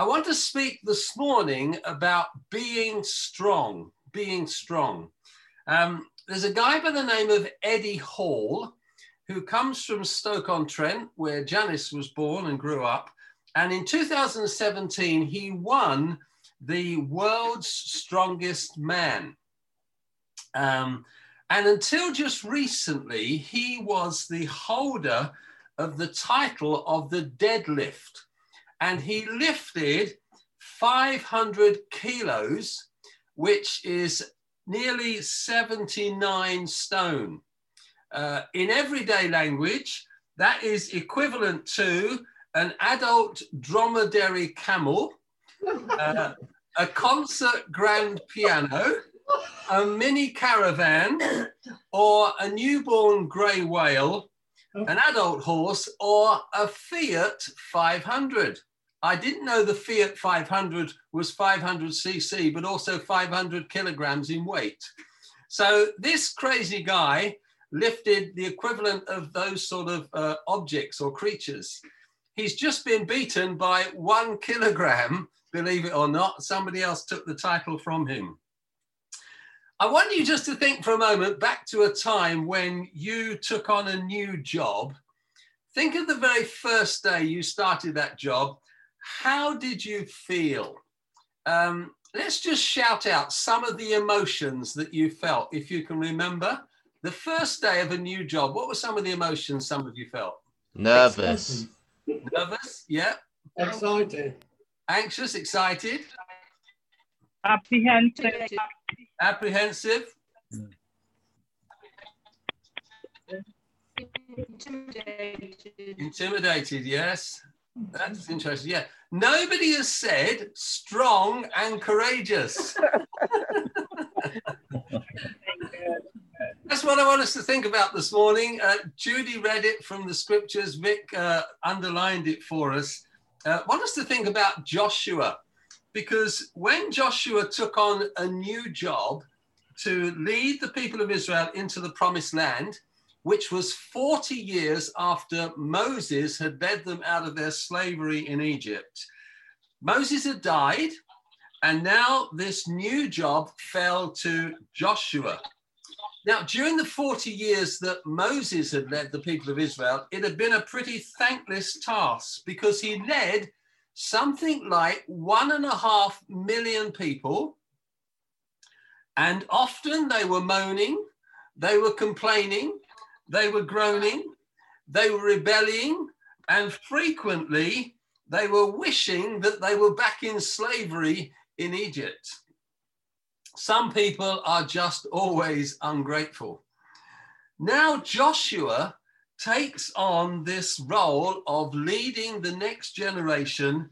I want to speak this morning about being strong, being strong. Um, there's a guy by the name of Eddie Hall who comes from Stoke-on-Trent, where Janice was born and grew up. And in 2017, he won the world's strongest man. Um, and until just recently, he was the holder of the title of the deadlift. And he lifted 500 kilos, which is nearly 79 stone. Uh, in everyday language, that is equivalent to an adult dromedary camel, uh, a concert grand piano, a mini caravan, or a newborn grey whale, an adult horse, or a Fiat 500. I didn't know the Fiat 500 was 500 cc, but also 500 kilograms in weight. So this crazy guy lifted the equivalent of those sort of uh, objects or creatures. He's just been beaten by one kilogram, believe it or not. Somebody else took the title from him. I want you just to think for a moment back to a time when you took on a new job. Think of the very first day you started that job. How did you feel? Um, let's just shout out some of the emotions that you felt, if you can remember. The first day of a new job, what were some of the emotions some of you felt? Nervous. Nervous, yeah. Excited. Anxious, excited, apprehensive, apprehensive, intimidated, intimidated, yes. That's interesting. Yeah. Nobody has said strong and courageous. That's what I want us to think about this morning. Uh, Judy read it from the scriptures. Vic uh, underlined it for us. Uh, want us to think about Joshua, because when Joshua took on a new job to lead the people of Israel into the promised land, which was 40 years after Moses had led them out of their slavery in Egypt. Moses had died, and now this new job fell to Joshua. Now, during the 40 years that Moses had led the people of Israel, it had been a pretty thankless task because he led something like one and a half million people. And often they were moaning, they were complaining, they were groaning, they were rebelling, and frequently they were wishing that they were back in slavery in Egypt. Some people are just always ungrateful. Now, Joshua takes on this role of leading the next generation.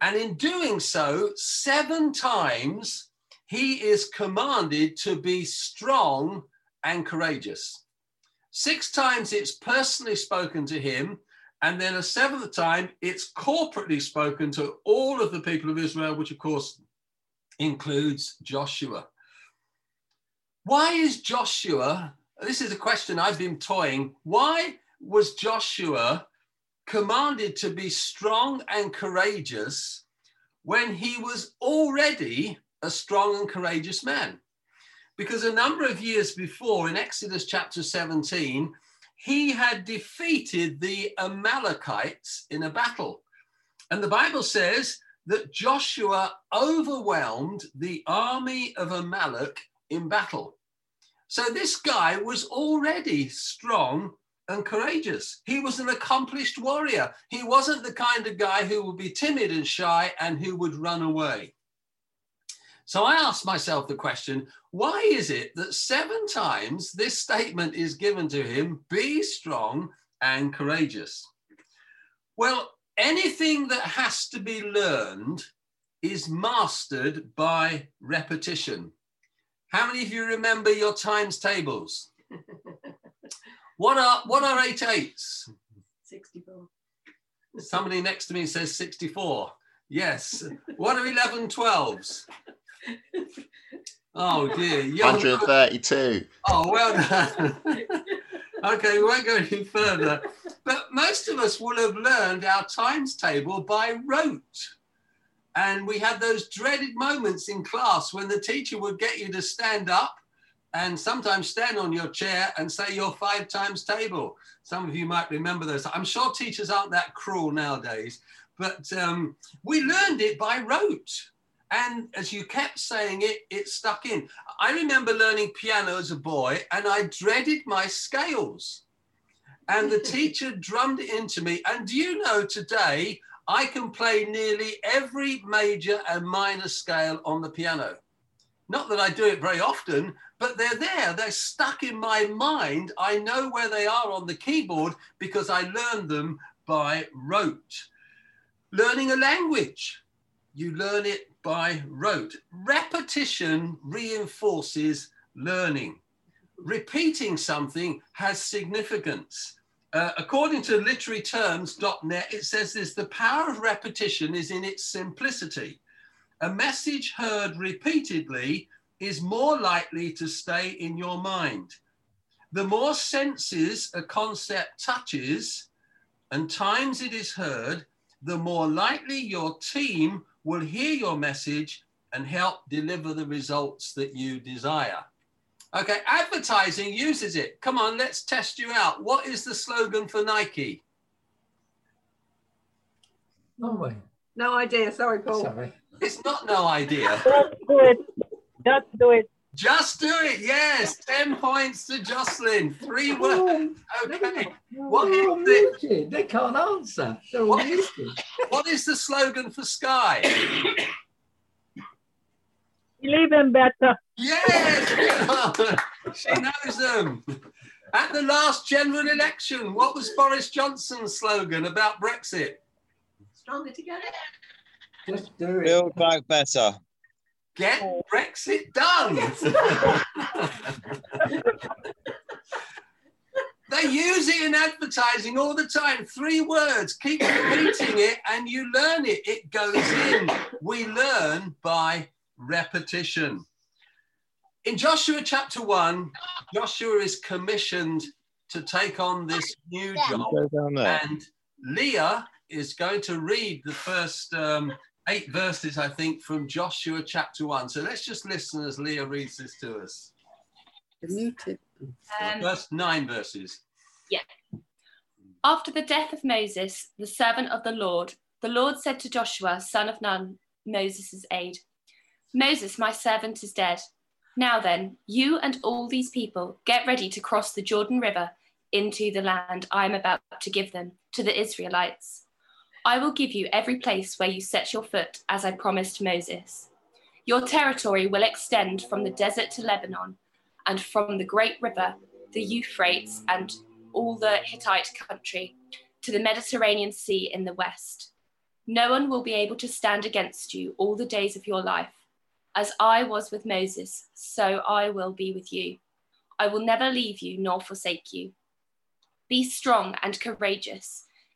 And in doing so, seven times he is commanded to be strong and courageous. Six times it's personally spoken to him. And then a seventh time, it's corporately spoken to all of the people of Israel, which of course includes Joshua. Why is Joshua, this is a question I've been toying, why was Joshua commanded to be strong and courageous when he was already a strong and courageous man? Because a number of years before, in Exodus chapter 17, he had defeated the Amalekites in a battle. And the Bible says that Joshua overwhelmed the army of Amalek in battle. So this guy was already strong and courageous. He was an accomplished warrior. He wasn't the kind of guy who would be timid and shy and who would run away. So I asked myself the question why is it that seven times this statement is given to him be strong and courageous? Well, anything that has to be learned is mastered by repetition. How many of you remember your times tables? what are what are eight eights? 64. Somebody next to me says 64. Yes. What are 11 12s? Oh dear. Young- 132. Oh, well done. okay, we won't go any further. But most of us will have learned our times table by rote. And we had those dreaded moments in class when the teacher would get you to stand up and sometimes stand on your chair and say your five times table. Some of you might remember those. I'm sure teachers aren't that cruel nowadays, but um, we learned it by rote. And as you kept saying it, it stuck in. I remember learning piano as a boy and I dreaded my scales. And the teacher drummed it into me. And do you know today, I can play nearly every major and minor scale on the piano. Not that I do it very often, but they're there. They're stuck in my mind. I know where they are on the keyboard because I learned them by rote. Learning a language, you learn it by rote. Repetition reinforces learning. Repeating something has significance. Uh, according to literaryterms.net, it says this the power of repetition is in its simplicity. A message heard repeatedly is more likely to stay in your mind. The more senses a concept touches and times it is heard, the more likely your team will hear your message and help deliver the results that you desire. Okay, advertising uses it. Come on, let's test you out. What is the slogan for Nike? No way. No idea. Sorry, Paul. Sorry. It's not no idea. Just do it. Just do it. Just do it. Yes, 10 points to Jocelyn. Three words. Okay. What They're all is it? They can't answer. They're all What? muted. What is the slogan for Sky? Believe in better. Yes, she knows them. At the last general election, what was Boris Johnson's slogan about Brexit? Stronger together. Just do it. Build back better. Get Brexit done. they use it in advertising all the time. Three words, keep repeating it, and you learn it. It goes in. We learn by repetition. In Joshua chapter 1, Joshua is commissioned to take on this new job. Go down there. And Leah is going to read the first um, eight verses, I think, from Joshua chapter one. So let's just listen as Leah reads this to us. Muted. Um, first nine verses. Yeah. After the death of Moses, the servant of the Lord, the Lord said to Joshua, son of Nun, Moses' aide, Moses, my servant, is dead. Now then, you and all these people get ready to cross the Jordan River into the land I am about to give them, to the Israelites. I will give you every place where you set your foot, as I promised Moses. Your territory will extend from the desert to Lebanon, and from the great river, the Euphrates, and all the Hittite country to the Mediterranean Sea in the west. No one will be able to stand against you all the days of your life. As I was with Moses, so I will be with you. I will never leave you nor forsake you. Be strong and courageous,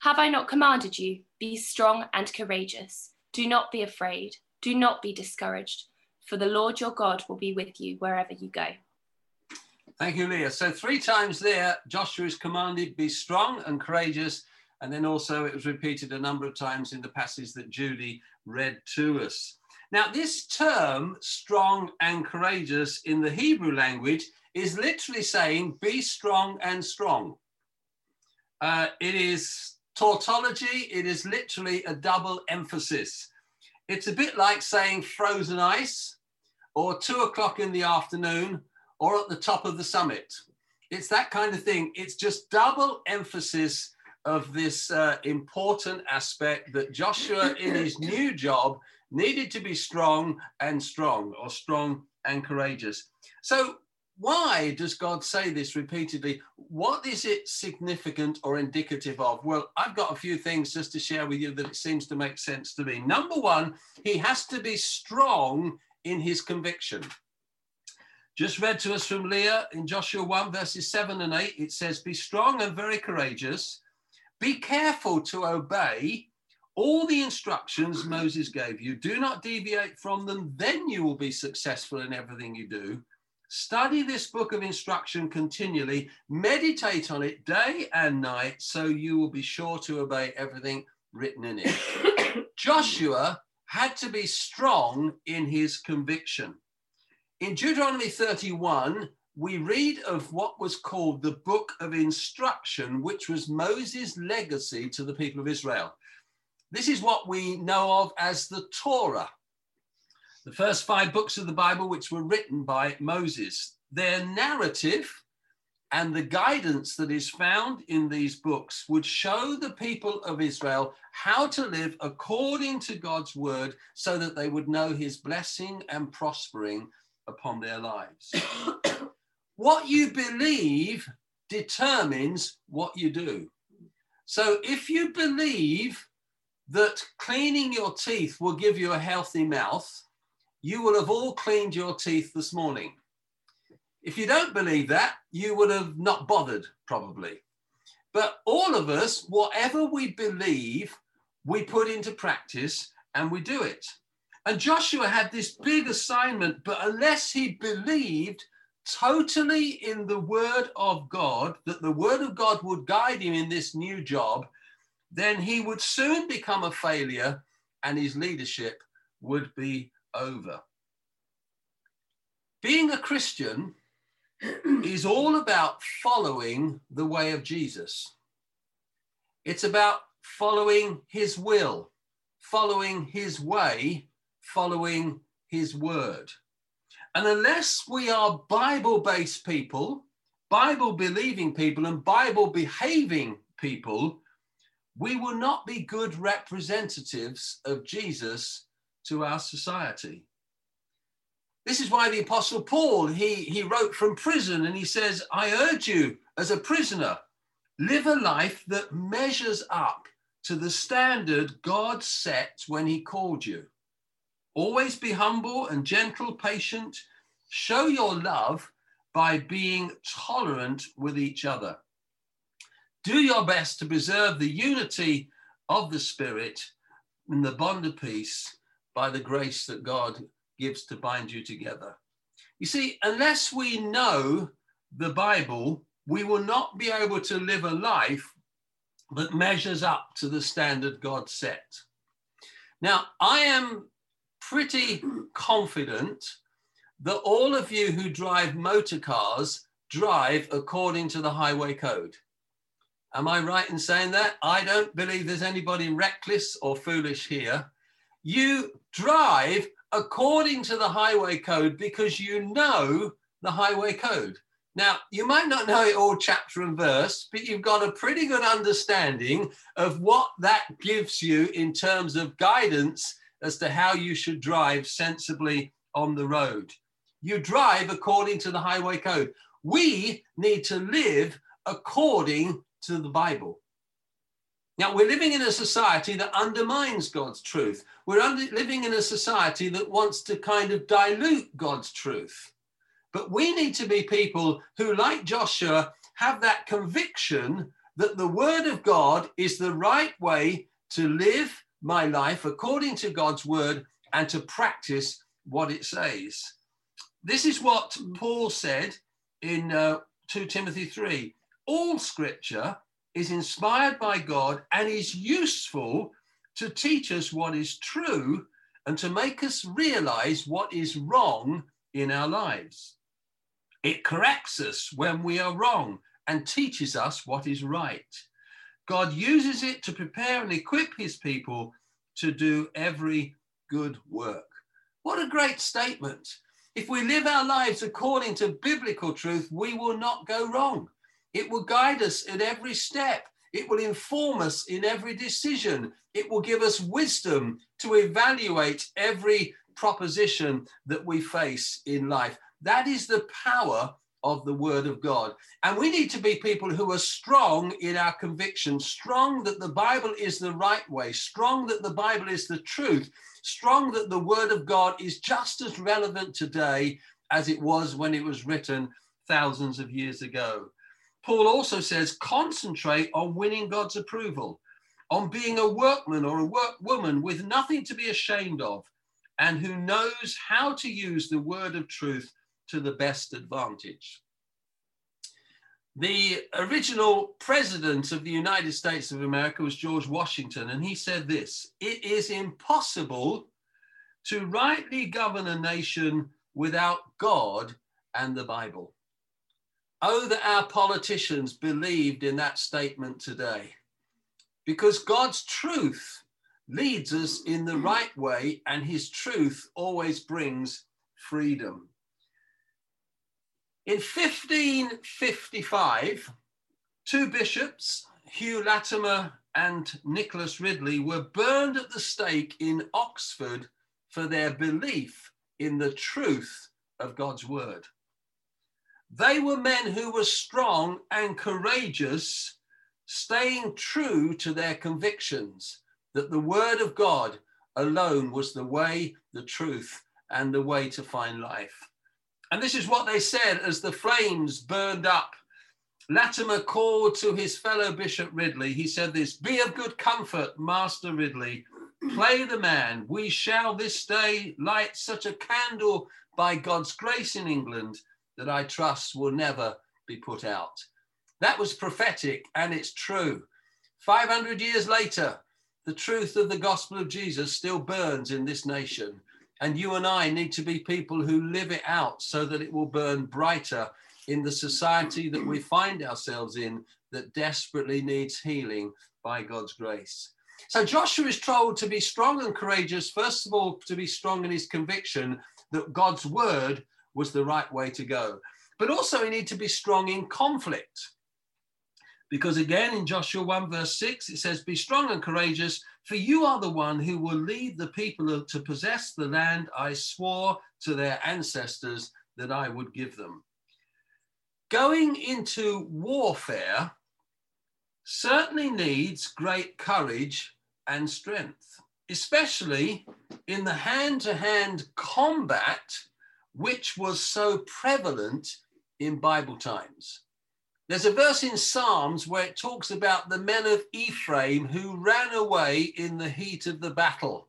Have I not commanded you? Be strong and courageous. Do not be afraid. Do not be discouraged, for the Lord your God will be with you wherever you go. Thank you, Leah. So three times there, Joshua is commanded, be strong and courageous. And then also it was repeated a number of times in the passage that Judy read to us. Now, this term, strong and courageous, in the Hebrew language is literally saying be strong and strong. Uh, it is tautology, it is literally a double emphasis. It's a bit like saying frozen ice or two o'clock in the afternoon or at the top of the summit. It's that kind of thing. It's just double emphasis of this uh, important aspect that Joshua, in his new job, needed to be strong and strong, or strong and courageous. So, why does God say this repeatedly? What is it significant or indicative of? Well, I've got a few things just to share with you that it seems to make sense to me. Number one, he has to be strong in his conviction. Just read to us from Leah in Joshua 1, verses 7 and 8. It says, Be strong and very courageous. Be careful to obey all the instructions Moses gave you. Do not deviate from them, then you will be successful in everything you do. Study this book of instruction continually, meditate on it day and night, so you will be sure to obey everything written in it. Joshua had to be strong in his conviction. In Deuteronomy 31, we read of what was called the book of instruction, which was Moses' legacy to the people of Israel. This is what we know of as the Torah the first five books of the Bible, which were written by Moses. Their narrative and the guidance that is found in these books would show the people of Israel how to live according to God's word so that they would know his blessing and prospering upon their lives. what you believe determines what you do. So if you believe that cleaning your teeth will give you a healthy mouth, you will have all cleaned your teeth this morning. If you don't believe that, you would have not bothered, probably. But all of us, whatever we believe, we put into practice and we do it. And Joshua had this big assignment, but unless he believed totally in the word of God, that the word of God would guide him in this new job, then he would soon become a failure and his leadership would be over. Being a Christian is all about following the way of Jesus. It's about following his will, following his way, following his word. And unless we are Bible based people, Bible believing people, and Bible behaving people, we will not be good representatives of Jesus to our society. This is why the Apostle Paul, he, he wrote from prison and he says, I urge you as a prisoner, live a life that measures up to the standard God set when he called you. Always be humble and gentle, patient. Show your love by being tolerant with each other. Do your best to preserve the unity of the Spirit in the bond of peace by the grace that God gives to bind you together. You see, unless we know the Bible, we will not be able to live a life that measures up to the standard God set. Now, I am pretty confident that all of you who drive motor cars drive according to the highway code. Am I right in saying that? I don't believe there's anybody reckless or foolish here you drive according to the highway code because you know the highway code. Now, you might not know it all chapter and verse, but you've got a pretty good understanding of what that gives you in terms of guidance as to how you should drive sensibly on the road. You drive according to the highway code. We need to live according to the Bible. Now, we're living in a society that undermines God's truth. We're under, living in a society that wants to kind of dilute God's truth. But we need to be people who, like Joshua, have that conviction that the word of God is the right way to live my life according to God's word and to practice what it says. This is what Paul said in uh, 2 Timothy 3 all scripture is inspired by God and is useful to teach us what is true and to make us realize what is wrong in our lives. It corrects us when we are wrong and teaches us what is right. God uses it to prepare and equip his people to do every good work. What a great statement. If we live our lives according to biblical truth, we will not go wrong. It will guide us at every step. It will inform us in every decision. It will give us wisdom to evaluate every proposition that we face in life. That is the power of the word of God. And we need to be people who are strong in our conviction, strong that the Bible is the right way, strong that the Bible is the truth, strong that the word of God is just as relevant today as it was when it was written thousands of years ago. Paul also says, concentrate on winning God's approval, on being a workman or a workwoman with nothing to be ashamed of, and who knows how to use the word of truth to the best advantage. The original president of the United States of America was George Washington, and he said this It is impossible to rightly govern a nation without God and the Bible. Oh, that our politicians believed in that statement today. Because God's truth leads us in the right way, and his truth always brings freedom. In 1555, two bishops, Hugh Latimer and Nicholas Ridley, were burned at the stake in Oxford for their belief in the truth of God's word. They were men who were strong and courageous, staying true to their convictions that the word of God alone was the way, the truth, and the way to find life. And this is what they said as the flames burned up. Latimer called to his fellow Bishop Ridley. He said this Be of good comfort, Master Ridley. Play the man. We shall this day light such a candle by God's grace in England that I trust will never be put out. That was prophetic and it's true. 500 years later, the truth of the gospel of Jesus still burns in this nation. And you and I need to be people who live it out so that it will burn brighter in the society that we find ourselves in that desperately needs healing by God's grace. So Joshua is told to be strong and courageous, first of all, to be strong in his conviction that God's word was the right way to go. But also, we need to be strong in conflict. Because again, in Joshua 1, verse 6, it says, Be strong and courageous, for you are the one who will lead the people to possess the land I swore to their ancestors that I would give them. Going into warfare certainly needs great courage and strength, especially in the hand to hand combat, which was so prevalent in Bible times. There's a verse in Psalms where it talks about the men of Ephraim who ran away in the heat of the battle.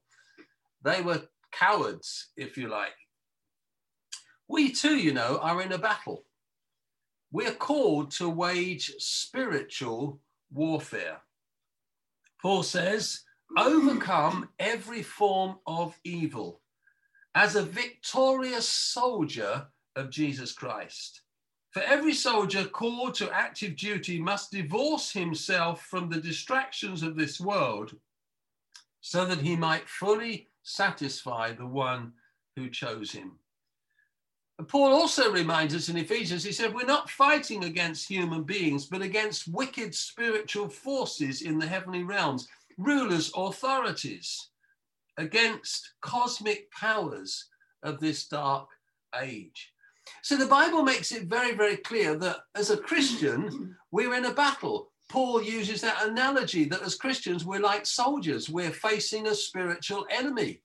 They were cowards, if you like. We too, you know, are in a battle. We're called to wage spiritual warfare. Paul says, overcome every form of evil as a victorious soldier of Jesus Christ. For every soldier called to active duty must divorce himself from the distractions of this world so that he might fully satisfy the one who chose him. Paul also reminds us in Ephesians, he said, We're not fighting against human beings, but against wicked spiritual forces in the heavenly realms, rulers, authorities, against cosmic powers of this dark age. So the Bible makes it very, very clear that as a Christian, we're in a battle. Paul uses that analogy that as Christians, we're like soldiers. We're facing a spiritual enemy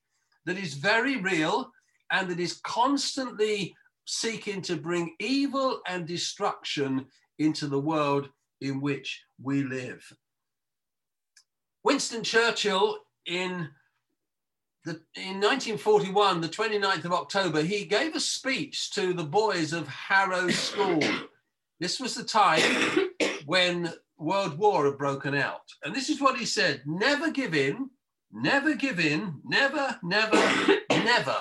that is very real and that is constantly seeking to bring evil and destruction into the world in which we live. Winston Churchill in the, in 1941, the 29th of October, he gave a speech to the boys of Harrow School. this was the time when World War had broken out. And this is what he said never give in, never give in, never, never, never.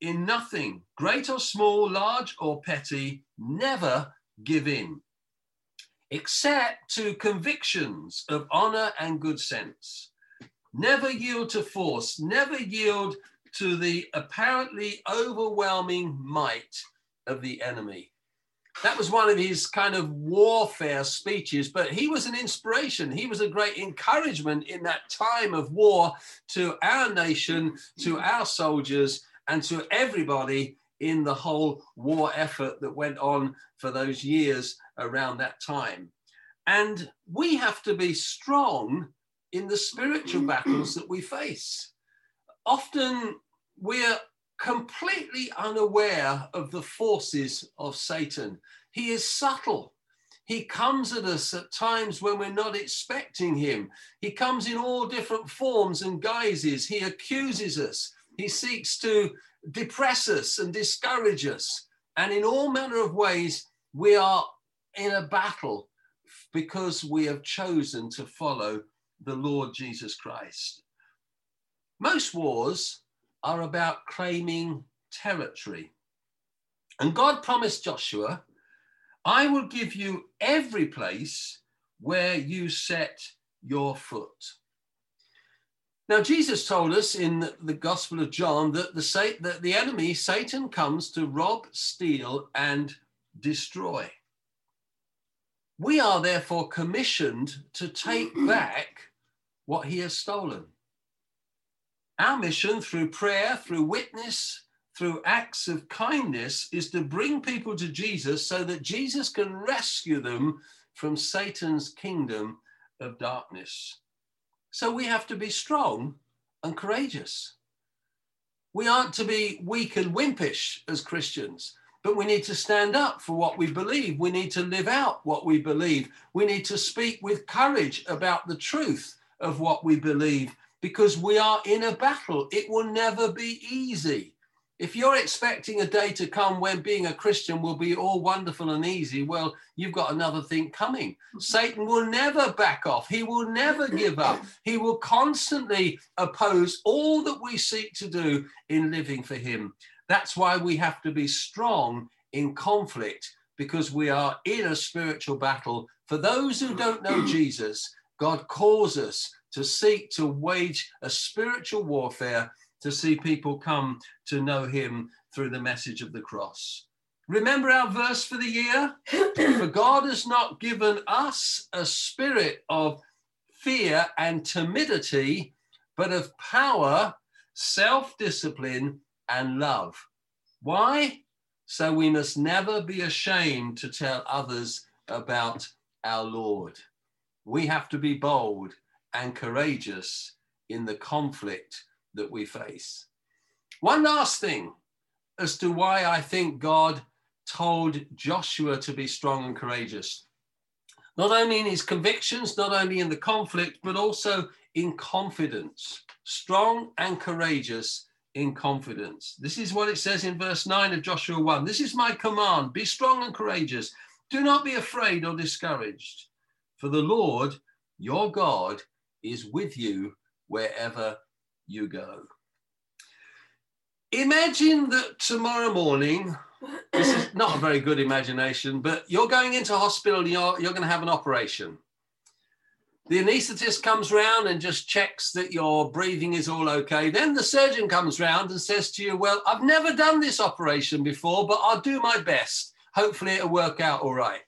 In nothing, great or small, large or petty, never give in, except to convictions of honor and good sense Never yield to force, never yield to the apparently overwhelming might of the enemy. That was one of his kind of warfare speeches, but he was an inspiration. He was a great encouragement in that time of war to our nation, to our soldiers, and to everybody in the whole war effort that went on for those years around that time. And we have to be strong in the spiritual battles that we face. Often we're completely unaware of the forces of Satan. He is subtle. He comes at us at times when we're not expecting him. He comes in all different forms and guises. He accuses us. He seeks to depress us and discourage us. And in all manner of ways, we are in a battle because we have chosen to follow the Lord Jesus Christ. Most wars are about claiming territory. And God promised Joshua, I will give you every place where you set your foot. Now, Jesus told us in the Gospel of John that the, that the enemy, Satan, comes to rob, steal, and destroy. We are therefore commissioned to take back what he has stolen. Our mission through prayer, through witness, through acts of kindness is to bring people to Jesus so that Jesus can rescue them from Satan's kingdom of darkness. So we have to be strong and courageous. We aren't to be weak and wimpish as Christians, but we need to stand up for what we believe. We need to live out what we believe. We need to speak with courage about the truth of what we believe because we are in a battle. It will never be easy. If you're expecting a day to come when being a Christian will be all wonderful and easy, well, you've got another thing coming. Satan will never back off. He will never give up. He will constantly oppose all that we seek to do in living for him. That's why we have to be strong in conflict because we are in a spiritual battle. For those who don't know Jesus, God calls us to seek to wage a spiritual warfare to see people come to know him through the message of the cross. Remember our verse for the year? for God has not given us a spirit of fear and timidity, but of power, self discipline, and love. Why? So we must never be ashamed to tell others about our Lord. We have to be bold and courageous in the conflict that we face. One last thing as to why I think God told Joshua to be strong and courageous. Not only in his convictions, not only in the conflict, but also in confidence. Strong and courageous in confidence. This is what it says in verse 9 of Joshua 1. This is my command be strong and courageous. Do not be afraid or discouraged, for the Lord your God is with you wherever you go. Imagine that tomorrow morning, this is not a very good imagination, but you're going into hospital, you're, you're going to have an operation. The anaesthetist comes round and just checks that your breathing is all okay. Then the surgeon comes round and says to you, Well, I've never done this operation before, but I'll do my best. Hopefully, it'll work out all right.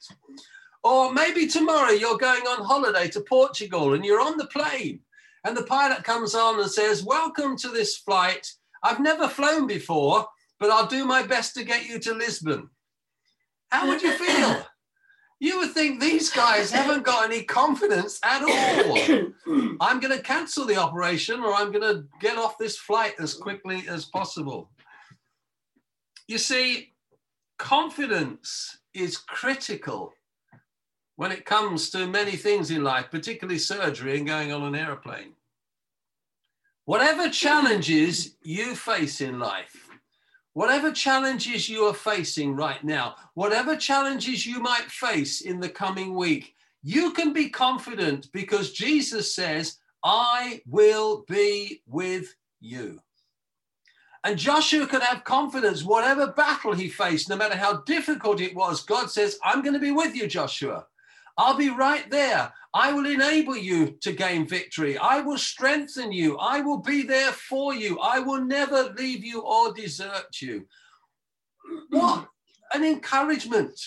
Or maybe tomorrow you're going on holiday to Portugal and you're on the plane and the pilot comes on and says, Welcome to this flight. I've never flown before, but I'll do my best to get you to Lisbon. How would you feel? You would think these guys haven't got any confidence at all. I'm going to cancel the operation or I'm going to get off this flight as quickly as possible. You see, confidence is critical when it comes to many things in life, particularly surgery and going on an aeroplane. Whatever challenges you face in life, whatever challenges you are facing right now, whatever challenges you might face in the coming week, you can be confident because Jesus says, I will be with you. And Joshua could have confidence, whatever battle he faced, no matter how difficult it was, God says, I'm going to be with you, Joshua. I'll be right there. I will enable you to gain victory. I will strengthen you. I will be there for you. I will never leave you or desert you. What an encouragement.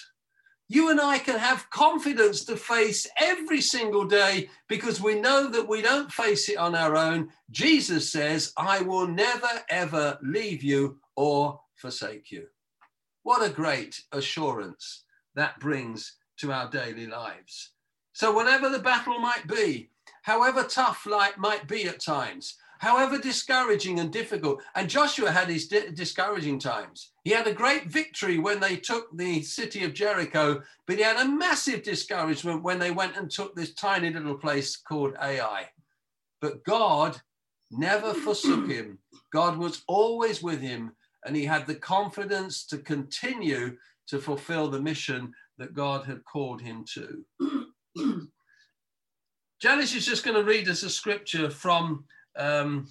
You and I can have confidence to face every single day because we know that we don't face it on our own. Jesus says, I will never, ever leave you or forsake you. What a great assurance that brings to our daily lives. So, whatever the battle might be, however tough life might be at times, however discouraging and difficult, and Joshua had his di- discouraging times. He had a great victory when they took the city of Jericho, but he had a massive discouragement when they went and took this tiny little place called Ai. But God never forsook him. God was always with him, and he had the confidence to continue to fulfill the mission that God had called him to. Janice is just going to read us a scripture from um,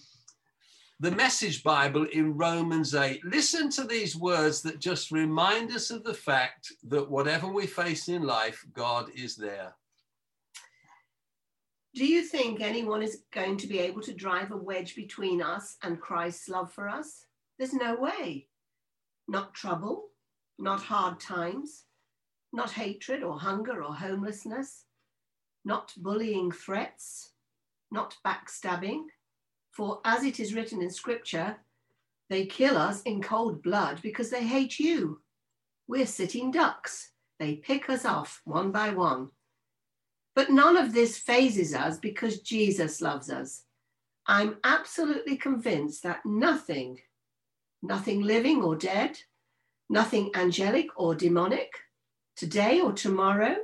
the Message Bible in Romans 8. Listen to these words that just remind us of the fact that whatever we face in life, God is there. Do you think anyone is going to be able to drive a wedge between us and Christ's love for us? There's no way. Not trouble, not hard times, not hatred or hunger or homelessness, not bullying threats, not backstabbing. For as it is written in Scripture, they kill us in cold blood because they hate you. We're sitting ducks. They pick us off one by one. But none of this fazes us because Jesus loves us. I'm absolutely convinced that nothing, nothing living or dead, nothing angelic or demonic, today or tomorrow,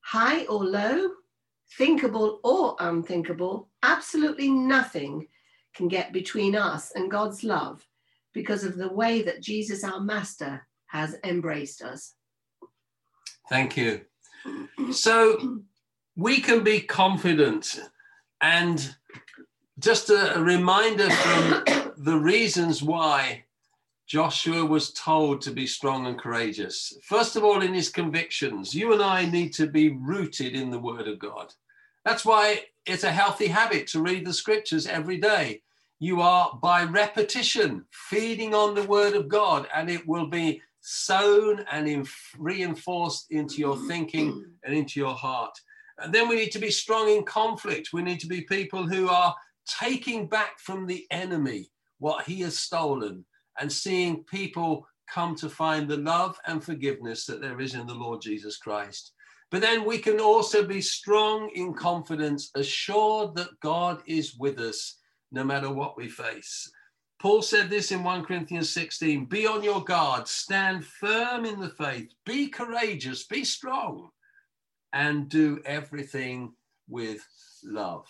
high or low, thinkable or unthinkable, absolutely nothing can get between us and God's love because of the way that Jesus, our Master, has embraced us. Thank you. So we can be confident and just a, reminder from the reasons why Joshua was told to be strong and courageous. First of all, in his convictions, you and I need to be rooted in the Word of God. That's why it's a healthy habit to read the scriptures every day. You are by repetition feeding on the Word of God, and it will be sown and inf- reinforced into your thinking and into your heart. And then we need to be strong in conflict. We need to be people who are taking back from the enemy what he has stolen and seeing people come to find the love and forgiveness that there is in the Lord Jesus Christ. But then we can also be strong in confidence, assured that God is with us no matter what we face. Paul said this in 1 Corinthians 16 Be on your guard, stand firm in the faith, be courageous, be strong, and do everything with love.